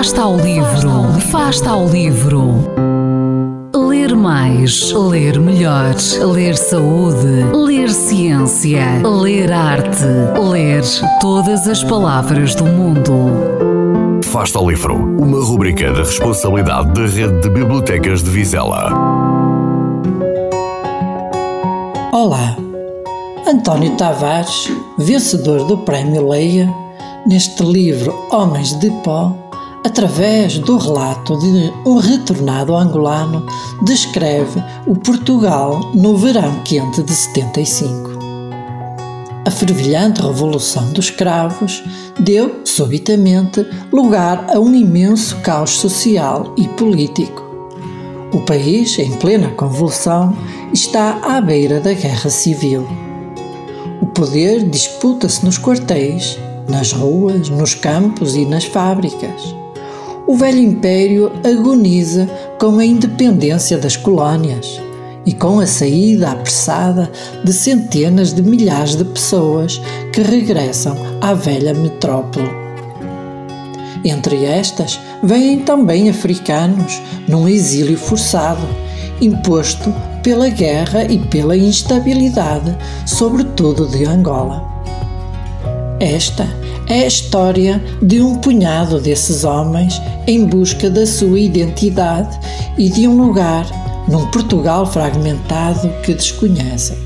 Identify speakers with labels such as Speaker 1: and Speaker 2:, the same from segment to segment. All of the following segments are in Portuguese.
Speaker 1: Fasta ao livro, Fasta ao livro. Ler mais, ler melhor, ler saúde, ler ciência, ler arte, ler todas as palavras do mundo.
Speaker 2: Fasta ao livro, uma rubrica da responsabilidade da Rede de Bibliotecas de Vizela.
Speaker 3: Olá, António Tavares, vencedor do Prémio Leia, neste livro Homens de Pó, através do relato de um retornado angolano, descreve o Portugal no verão quente de 75. A fervilhante revolução dos escravos deu, subitamente, lugar a um imenso caos social e político. O país, em plena convulsão, está à beira da guerra civil. O poder disputa-se nos quartéis, nas ruas, nos campos e nas fábricas. O velho império agoniza com a independência das colónias e com a saída apressada de centenas de milhares de pessoas que regressam à velha metrópole. Entre estas, vêm também africanos num exílio forçado, imposto pela guerra e pela instabilidade, sobretudo de Angola. Esta é a história de um punhado desses homens em busca da sua identidade e de um lugar num Portugal fragmentado que desconhecem.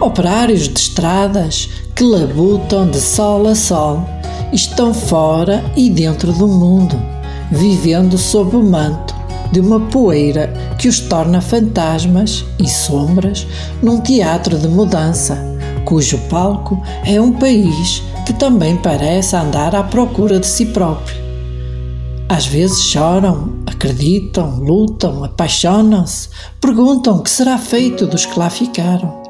Speaker 3: Operários de estradas que labutam de sol a sol estão fora e dentro do mundo, vivendo sob o manto de uma poeira que os torna fantasmas e sombras num teatro de mudança, cujo palco é um país que também parece andar à procura de si próprio. Às vezes choram, acreditam, lutam, apaixonam-se, perguntam o que será feito dos que lá ficaram.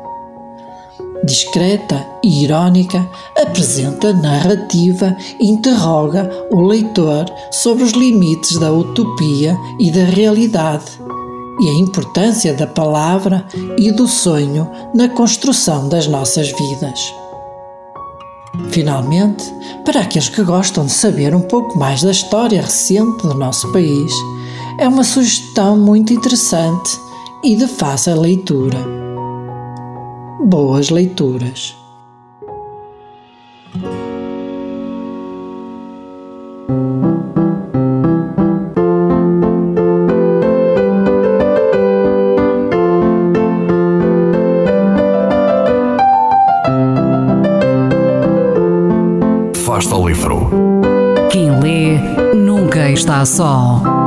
Speaker 3: Discreta e irónica, apresenta narrativa e interroga o leitor sobre os limites da utopia e da realidade e a importância da palavra e do sonho na construção das nossas vidas. Finalmente, para aqueles que gostam de saber um pouco mais da história recente do nosso país, é uma sugestão muito interessante e de fácil leitura. Boas leituras!
Speaker 2: Ao livro.
Speaker 1: Quem lê nunca está só.